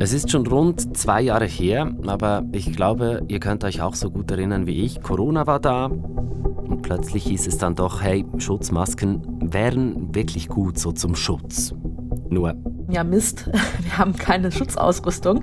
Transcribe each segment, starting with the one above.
Es ist schon rund zwei Jahre her, aber ich glaube, ihr könnt euch auch so gut erinnern wie ich. Corona war da und plötzlich hieß es dann doch, hey, Schutzmasken wären wirklich gut so zum Schutz. Nur. Ja, Mist, wir haben keine Schutzausrüstung.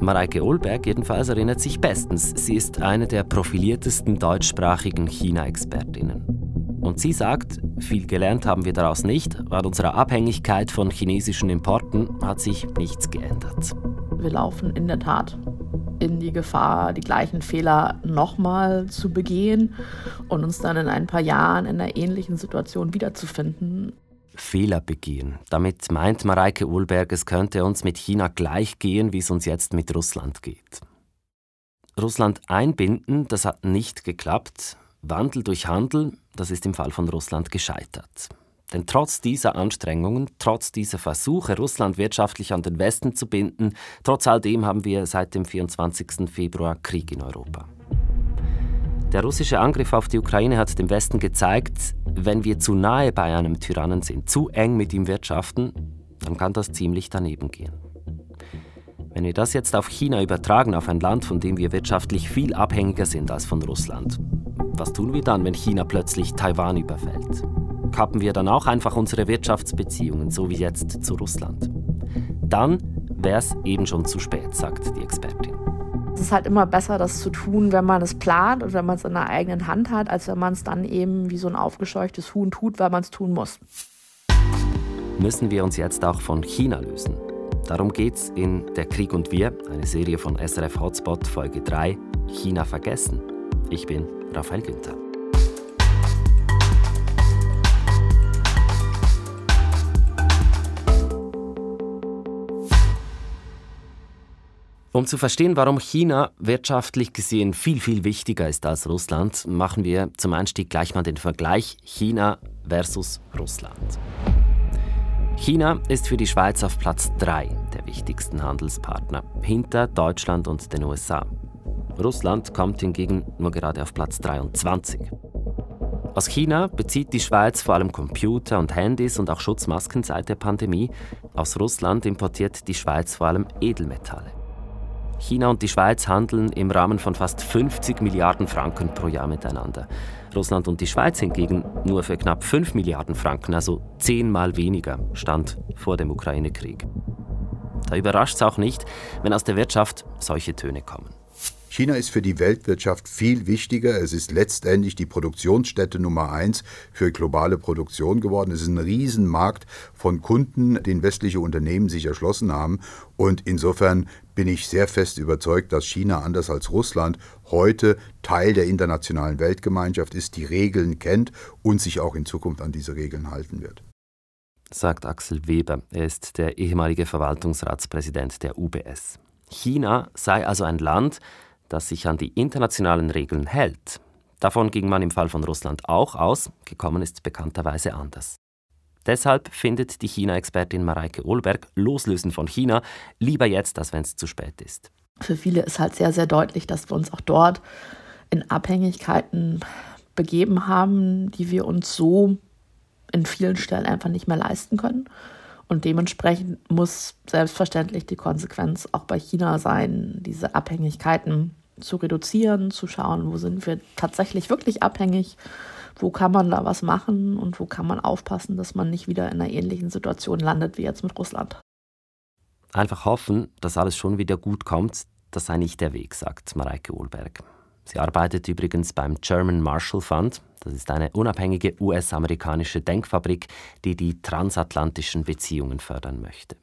Mareike Ohlberg jedenfalls erinnert sich bestens. Sie ist eine der profiliertesten deutschsprachigen China-Expertinnen. Und sie sagt, viel gelernt haben wir daraus nicht, an unserer Abhängigkeit von chinesischen Importen hat sich nichts geändert. Wir laufen in der Tat in die Gefahr, die gleichen Fehler nochmal zu begehen und uns dann in ein paar Jahren in einer ähnlichen Situation wiederzufinden. Fehler begehen. Damit meint Mareike Uhlberg, es könnte uns mit China gleich gehen, wie es uns jetzt mit Russland geht. Russland einbinden, das hat nicht geklappt. Wandel durch Handel, das ist im Fall von Russland gescheitert. Denn trotz dieser Anstrengungen, trotz dieser Versuche, Russland wirtschaftlich an den Westen zu binden, trotz all dem haben wir seit dem 24. Februar Krieg in Europa. Der russische Angriff auf die Ukraine hat dem Westen gezeigt, wenn wir zu nahe bei einem Tyrannen sind, zu eng mit ihm wirtschaften, dann kann das ziemlich daneben gehen. Wenn wir das jetzt auf China übertragen, auf ein Land, von dem wir wirtschaftlich viel abhängiger sind als von Russland, was tun wir dann, wenn China plötzlich Taiwan überfällt? Kappen wir dann auch einfach unsere Wirtschaftsbeziehungen, so wie jetzt zu Russland? Dann wäre es eben schon zu spät, sagt die Expertin. Es ist halt immer besser, das zu tun, wenn man es plant und wenn man es in der eigenen Hand hat, als wenn man es dann eben wie so ein aufgescheuchtes Huhn tut, weil man es tun muss. Müssen wir uns jetzt auch von China lösen? Darum geht's in Der Krieg und wir, eine Serie von SRF Hotspot Folge 3, China vergessen. Ich bin Raphael Günther. Um zu verstehen, warum China wirtschaftlich gesehen viel, viel wichtiger ist als Russland, machen wir zum Einstieg gleich mal den Vergleich China versus Russland. China ist für die Schweiz auf Platz 3 der wichtigsten Handelspartner, hinter Deutschland und den USA. Russland kommt hingegen nur gerade auf Platz 23. Aus China bezieht die Schweiz vor allem Computer und Handys und auch Schutzmasken seit der Pandemie. Aus Russland importiert die Schweiz vor allem Edelmetalle. China und die Schweiz handeln im Rahmen von fast 50 Milliarden Franken pro Jahr miteinander. Russland und die Schweiz hingegen nur für knapp 5 Milliarden Franken, also zehnmal weniger, stand vor dem Ukraine-Krieg. Da überrascht es auch nicht, wenn aus der Wirtschaft solche Töne kommen. China ist für die Weltwirtschaft viel wichtiger. Es ist letztendlich die Produktionsstätte Nummer eins für globale Produktion geworden. Es ist ein Riesenmarkt von Kunden, den westliche Unternehmen sich erschlossen haben. Und insofern bin ich sehr fest überzeugt, dass China anders als Russland heute Teil der internationalen Weltgemeinschaft ist, die Regeln kennt und sich auch in Zukunft an diese Regeln halten wird. Sagt Axel Weber. Er ist der ehemalige Verwaltungsratspräsident der UBS. China sei also ein Land, das sich an die internationalen Regeln hält. Davon ging man im Fall von Russland auch aus, gekommen ist bekannterweise anders. Deshalb findet die China-Expertin Mareike Ohlberg Loslösen von China lieber jetzt, als wenn es zu spät ist. Für viele ist halt sehr, sehr deutlich, dass wir uns auch dort in Abhängigkeiten begeben haben, die wir uns so in vielen Stellen einfach nicht mehr leisten können. Und dementsprechend muss selbstverständlich die Konsequenz auch bei China sein, diese Abhängigkeiten zu reduzieren, zu schauen, wo sind wir tatsächlich wirklich abhängig, wo kann man da was machen und wo kann man aufpassen, dass man nicht wieder in einer ähnlichen Situation landet wie jetzt mit Russland. Einfach hoffen, dass alles schon wieder gut kommt, das sei nicht der Weg, sagt Mareike Ohlberg. Sie arbeitet übrigens beim German Marshall Fund. Das ist eine unabhängige US-amerikanische Denkfabrik, die die transatlantischen Beziehungen fördern möchte.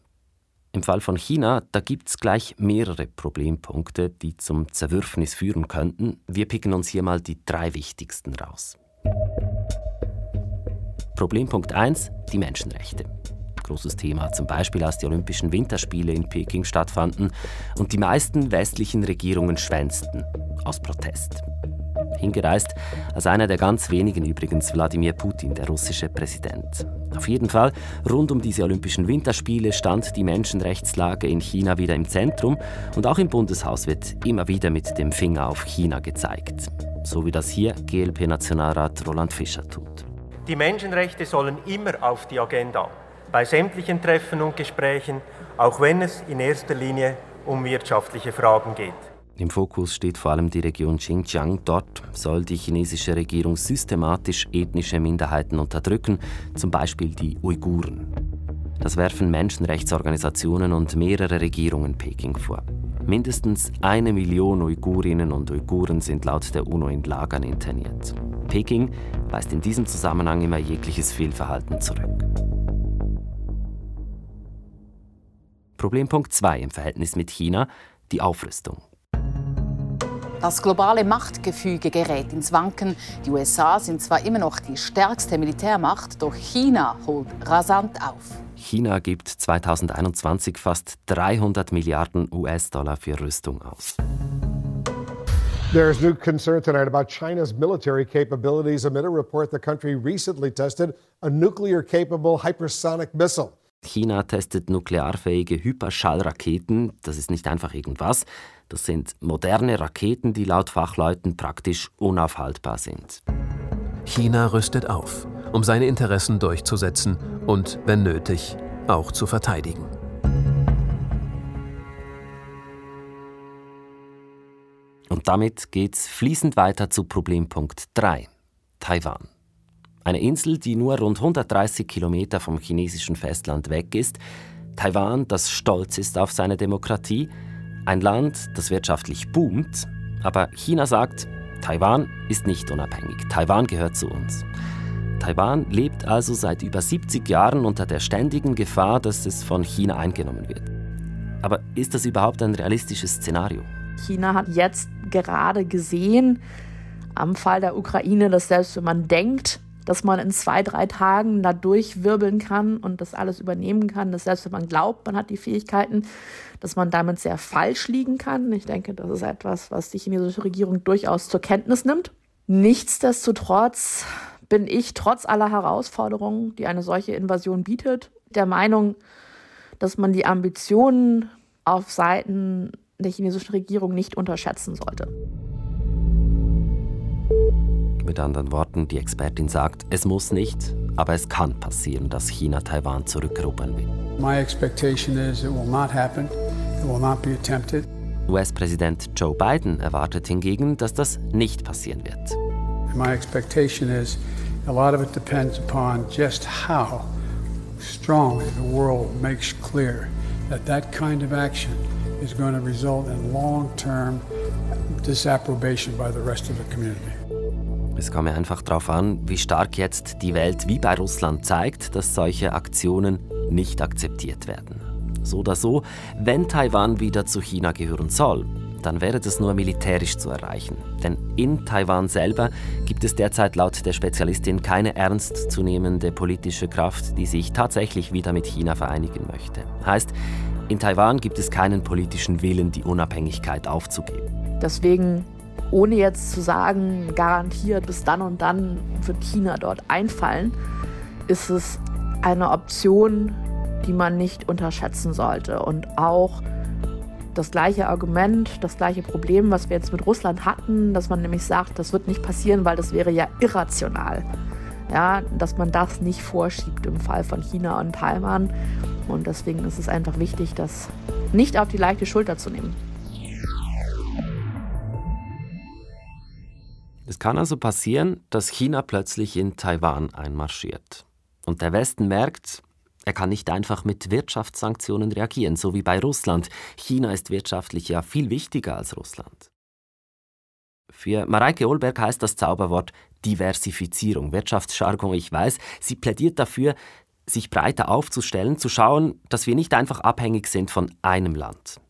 Im Fall von China, da gibt es gleich mehrere Problempunkte, die zum Zerwürfnis führen könnten. Wir picken uns hier mal die drei wichtigsten raus. Problempunkt 1, die Menschenrechte. Großes Thema, zum Beispiel als die Olympischen Winterspiele in Peking stattfanden und die meisten westlichen Regierungen schwänzten aus Protest. Hingereist als einer der ganz wenigen übrigens Wladimir Putin, der russische Präsident. Auf jeden Fall, rund um diese Olympischen Winterspiele stand die Menschenrechtslage in China wieder im Zentrum und auch im Bundeshaus wird immer wieder mit dem Finger auf China gezeigt. So wie das hier GLP-Nationalrat Roland Fischer tut. Die Menschenrechte sollen immer auf die Agenda. bei sämtlichen Treffen und Gesprächen, auch wenn es in erster Linie um wirtschaftliche Fragen geht. Im Fokus steht vor allem die Region Xinjiang. Dort soll die chinesische Regierung systematisch ethnische Minderheiten unterdrücken, zum Beispiel die Uiguren. Das werfen Menschenrechtsorganisationen und mehrere Regierungen Peking vor. Mindestens eine Million Uigurinnen und Uiguren sind laut der UNO in Lagern interniert. Peking weist in diesem Zusammenhang immer jegliches Fehlverhalten zurück. Problempunkt 2 im Verhältnis mit China, die Aufrüstung. Das globale Machtgefüge gerät ins Wanken. Die USA sind zwar immer noch die stärkste Militärmacht, doch China holt rasant auf. China gibt 2021 fast 300 Milliarden US-Dollar für Rüstung aus. There's new concern tonight about China's military capabilities amid a report the country recently tested a nuclear capable hypersonic missile. China testet nuklearfähige Hyperschallraketen. Das ist nicht einfach irgendwas. Das sind moderne Raketen, die laut Fachleuten praktisch unaufhaltbar sind. China rüstet auf, um seine Interessen durchzusetzen und, wenn nötig, auch zu verteidigen. Und damit geht's fließend weiter zu Problempunkt 3, Taiwan. Eine Insel, die nur rund 130 Kilometer vom chinesischen Festland weg ist. Taiwan, das stolz ist auf seine Demokratie. Ein Land, das wirtschaftlich boomt. Aber China sagt, Taiwan ist nicht unabhängig. Taiwan gehört zu uns. Taiwan lebt also seit über 70 Jahren unter der ständigen Gefahr, dass es von China eingenommen wird. Aber ist das überhaupt ein realistisches Szenario? China hat jetzt gerade gesehen, am Fall der Ukraine, dass selbst wenn man denkt, dass man in zwei, drei Tagen da durchwirbeln kann und das alles übernehmen kann, dass selbst wenn man glaubt, man hat die Fähigkeiten, dass man damit sehr falsch liegen kann. Ich denke, das ist etwas, was die chinesische Regierung durchaus zur Kenntnis nimmt. Nichtsdestotrotz bin ich trotz aller Herausforderungen, die eine solche Invasion bietet, der Meinung, dass man die Ambitionen auf Seiten der chinesischen Regierung nicht unterschätzen sollte. Mit anderen Worten, die Expertin sagt, es muss nicht, aber es kann passieren, dass China Taiwan zurückerobern will. My expectation is it will not happen. It will not be attempted. US-Präsident Joe Biden erwartet hingegen, dass das nicht passieren wird. My expectation is a lot of it depends upon just how strongly the world makes clear that that kind of action is going to result in long-term disapprobation by the rest of the community. Es komme einfach darauf an, wie stark jetzt die Welt wie bei Russland zeigt, dass solche Aktionen nicht akzeptiert werden. So oder so, wenn Taiwan wieder zu China gehören soll, dann wäre das nur militärisch zu erreichen. Denn in Taiwan selber gibt es derzeit laut der Spezialistin keine ernstzunehmende politische Kraft, die sich tatsächlich wieder mit China vereinigen möchte. Heißt, in Taiwan gibt es keinen politischen Willen, die Unabhängigkeit aufzugeben. Deswegen ohne jetzt zu sagen, garantiert bis dann und dann wird China dort einfallen, ist es eine Option, die man nicht unterschätzen sollte. Und auch das gleiche Argument, das gleiche Problem, was wir jetzt mit Russland hatten, dass man nämlich sagt, das wird nicht passieren, weil das wäre ja irrational. Ja, dass man das nicht vorschiebt im Fall von China und Taiwan. Und deswegen ist es einfach wichtig, das nicht auf die leichte Schulter zu nehmen. Es kann also passieren, dass China plötzlich in Taiwan einmarschiert. Und der Westen merkt, er kann nicht einfach mit Wirtschaftssanktionen reagieren, so wie bei Russland. China ist wirtschaftlich ja viel wichtiger als Russland. Für Mareike Olberg heißt das Zauberwort Diversifizierung. Wirtschaftsjargon, ich weiß. Sie plädiert dafür, sich breiter aufzustellen, zu schauen, dass wir nicht einfach abhängig sind von einem Land.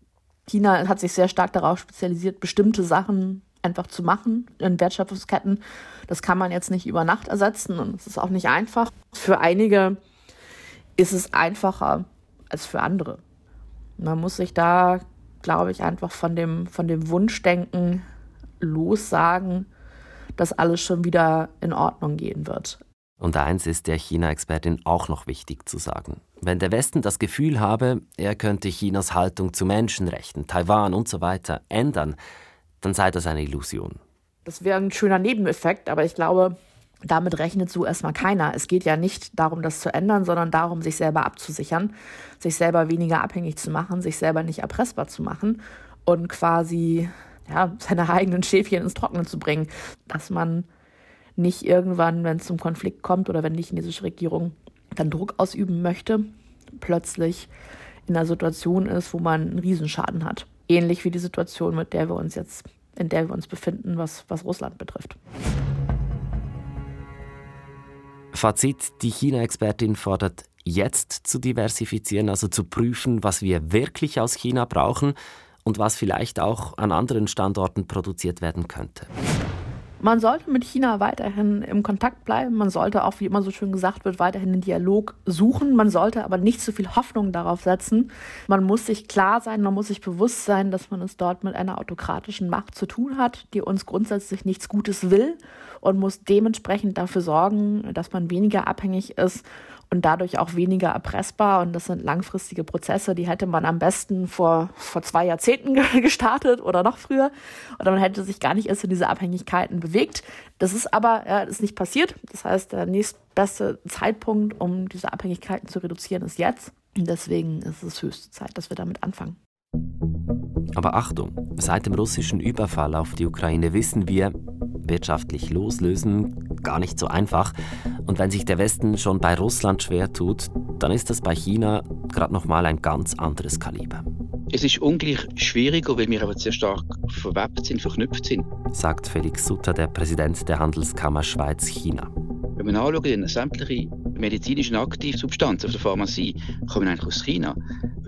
China hat sich sehr stark darauf spezialisiert, bestimmte Sachen einfach zu machen in Wertschöpfungsketten. Das kann man jetzt nicht über Nacht ersetzen und es ist auch nicht einfach. Für einige ist es einfacher als für andere. Man muss sich da, glaube ich, einfach von dem, von dem Wunschdenken lossagen, dass alles schon wieder in Ordnung gehen wird. Und eins ist der China-Expertin auch noch wichtig zu sagen. Wenn der Westen das Gefühl habe, er könnte Chinas Haltung zu Menschenrechten, Taiwan und so weiter ändern, dann sei das eine Illusion. Das wäre ein schöner Nebeneffekt, aber ich glaube, damit rechnet so erstmal keiner. Es geht ja nicht darum, das zu ändern, sondern darum, sich selber abzusichern, sich selber weniger abhängig zu machen, sich selber nicht erpressbar zu machen und quasi ja, seine eigenen Schäfchen ins Trockene zu bringen. Dass man nicht irgendwann, wenn es zum Konflikt kommt oder wenn die chinesische Regierung dann Druck ausüben möchte, plötzlich in einer Situation ist, wo man einen Riesenschaden hat. Ähnlich wie die Situation, mit der wir uns jetzt, in der wir uns befinden, was, was Russland betrifft. Fazit, die China-Expertin fordert jetzt zu diversifizieren, also zu prüfen, was wir wirklich aus China brauchen und was vielleicht auch an anderen Standorten produziert werden könnte. Man sollte mit China weiterhin im Kontakt bleiben. Man sollte auch, wie immer so schön gesagt wird, weiterhin den Dialog suchen. Man sollte aber nicht zu viel Hoffnung darauf setzen. Man muss sich klar sein, man muss sich bewusst sein, dass man es dort mit einer autokratischen Macht zu tun hat, die uns grundsätzlich nichts Gutes will und muss dementsprechend dafür sorgen, dass man weniger abhängig ist und dadurch auch weniger erpressbar. Und das sind langfristige Prozesse, die hätte man am besten vor, vor zwei Jahrzehnten gestartet oder noch früher. Oder man hätte sich gar nicht erst in diese Abhängigkeiten bewegt. Das ist aber ja, ist nicht passiert. Das heißt, der nächstbeste Zeitpunkt, um diese Abhängigkeiten zu reduzieren, ist jetzt. Und deswegen ist es höchste Zeit, dass wir damit anfangen. Aber Achtung, seit dem russischen Überfall auf die Ukraine wissen wir, wirtschaftlich loslösen gar nicht so einfach. Und wenn sich der Westen schon bei Russland schwer tut, dann ist das bei China gerade noch mal ein ganz anderes Kaliber. Es ist ungleich schwieriger, weil wir aber sehr stark verwebt sind, verknüpft sind. Sagt Felix Sutter, der Präsident der Handelskammer Schweiz-China. Wenn man anschaut, sämtliche medizinischen Aktivsubstanzen auf der Pharmazie kommen eigentlich aus China.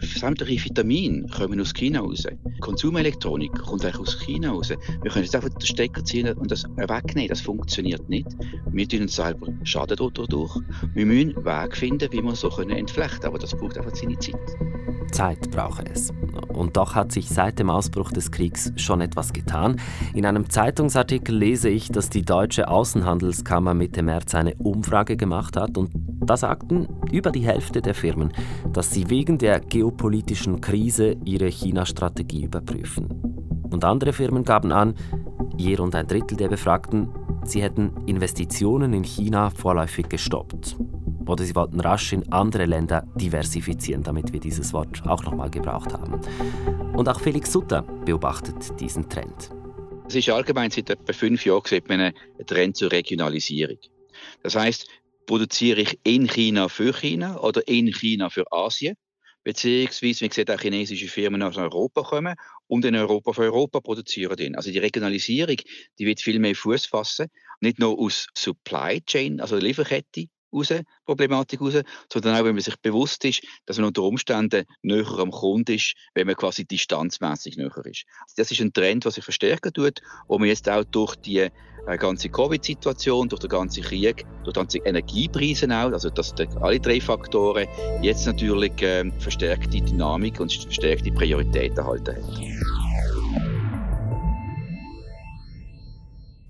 Sämtliche Vitamine kommen aus China raus. Konsumelektronik kommt eigentlich aus China raus. Wir können jetzt einfach den Stecker ziehen und das wegnehmen. Das funktioniert nicht. Wir tun uns selber Schaden dadurch. Wir müssen Weg finden, wie wir so entflechten können. Aber das braucht einfach seine Zeit. Zeit brauche es. Und doch hat sich seit dem Ausbruch des Kriegs schon etwas getan. In einem Zeitungsartikel lese ich, dass die deutsche Außenhandelskammer Mitte März eine Umfrage gemacht hat und da sagten über die Hälfte der Firmen, dass sie wegen der geopolitischen Krise ihre China-Strategie überprüfen. Und andere Firmen gaben an, je rund ein Drittel der Befragten, sie hätten Investitionen in China vorläufig gestoppt oder sie wollten rasch in andere Länder diversifizieren, damit wir dieses Wort auch nochmal gebraucht haben. Und auch Felix Sutter beobachtet diesen Trend. Es ist allgemein seit etwa fünf Jahren sieht einen Trend zur Regionalisierung. Das heißt, produziere ich in China für China oder in China für Asien? Beziehungsweise, wie gesagt, auch chinesische Firmen aus Europa kommen und in Europa für Europa produzieren. Also die Regionalisierung, die wird viel mehr Fuß fassen. Nicht nur aus Supply Chain, also Lieferkette, raus, Problematik raus, sondern auch, wenn man sich bewusst ist, dass man unter Umständen näher am Kunden ist, wenn man quasi distanzmäßig näher ist. Also das ist ein Trend, der sich verstärken tut, wo man jetzt auch durch die äh, ganze Covid-Situation, durch den ganzen Krieg, durch die ganze Energiepreise auch, also das, alle drei Faktoren, jetzt natürlich äh, verstärkte Dynamik und verstärkte Priorität erhalten hat.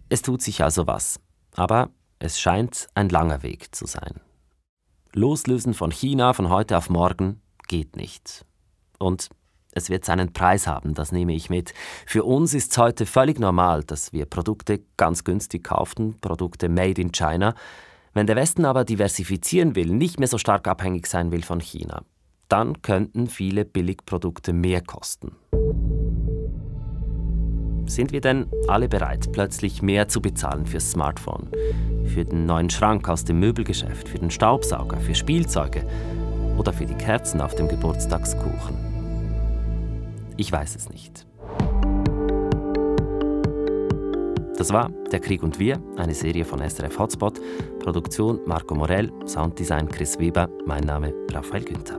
Es tut sich also was. Aber es scheint ein langer Weg zu sein. Loslösen von China von heute auf morgen geht nicht. Und es wird seinen Preis haben, das nehme ich mit. Für uns ist es heute völlig normal, dass wir Produkte ganz günstig kaufen, Produkte made in China. Wenn der Westen aber diversifizieren will, nicht mehr so stark abhängig sein will von China, dann könnten viele Billigprodukte mehr kosten. Sind wir denn alle bereit, plötzlich mehr zu bezahlen fürs Smartphone? Für den neuen Schrank aus dem Möbelgeschäft, für den Staubsauger, für Spielzeuge oder für die Kerzen auf dem Geburtstagskuchen? Ich weiß es nicht. Das war Der Krieg und Wir, eine Serie von SRF Hotspot. Produktion Marco Morell, Sounddesign Chris Weber, mein Name Raphael Günther.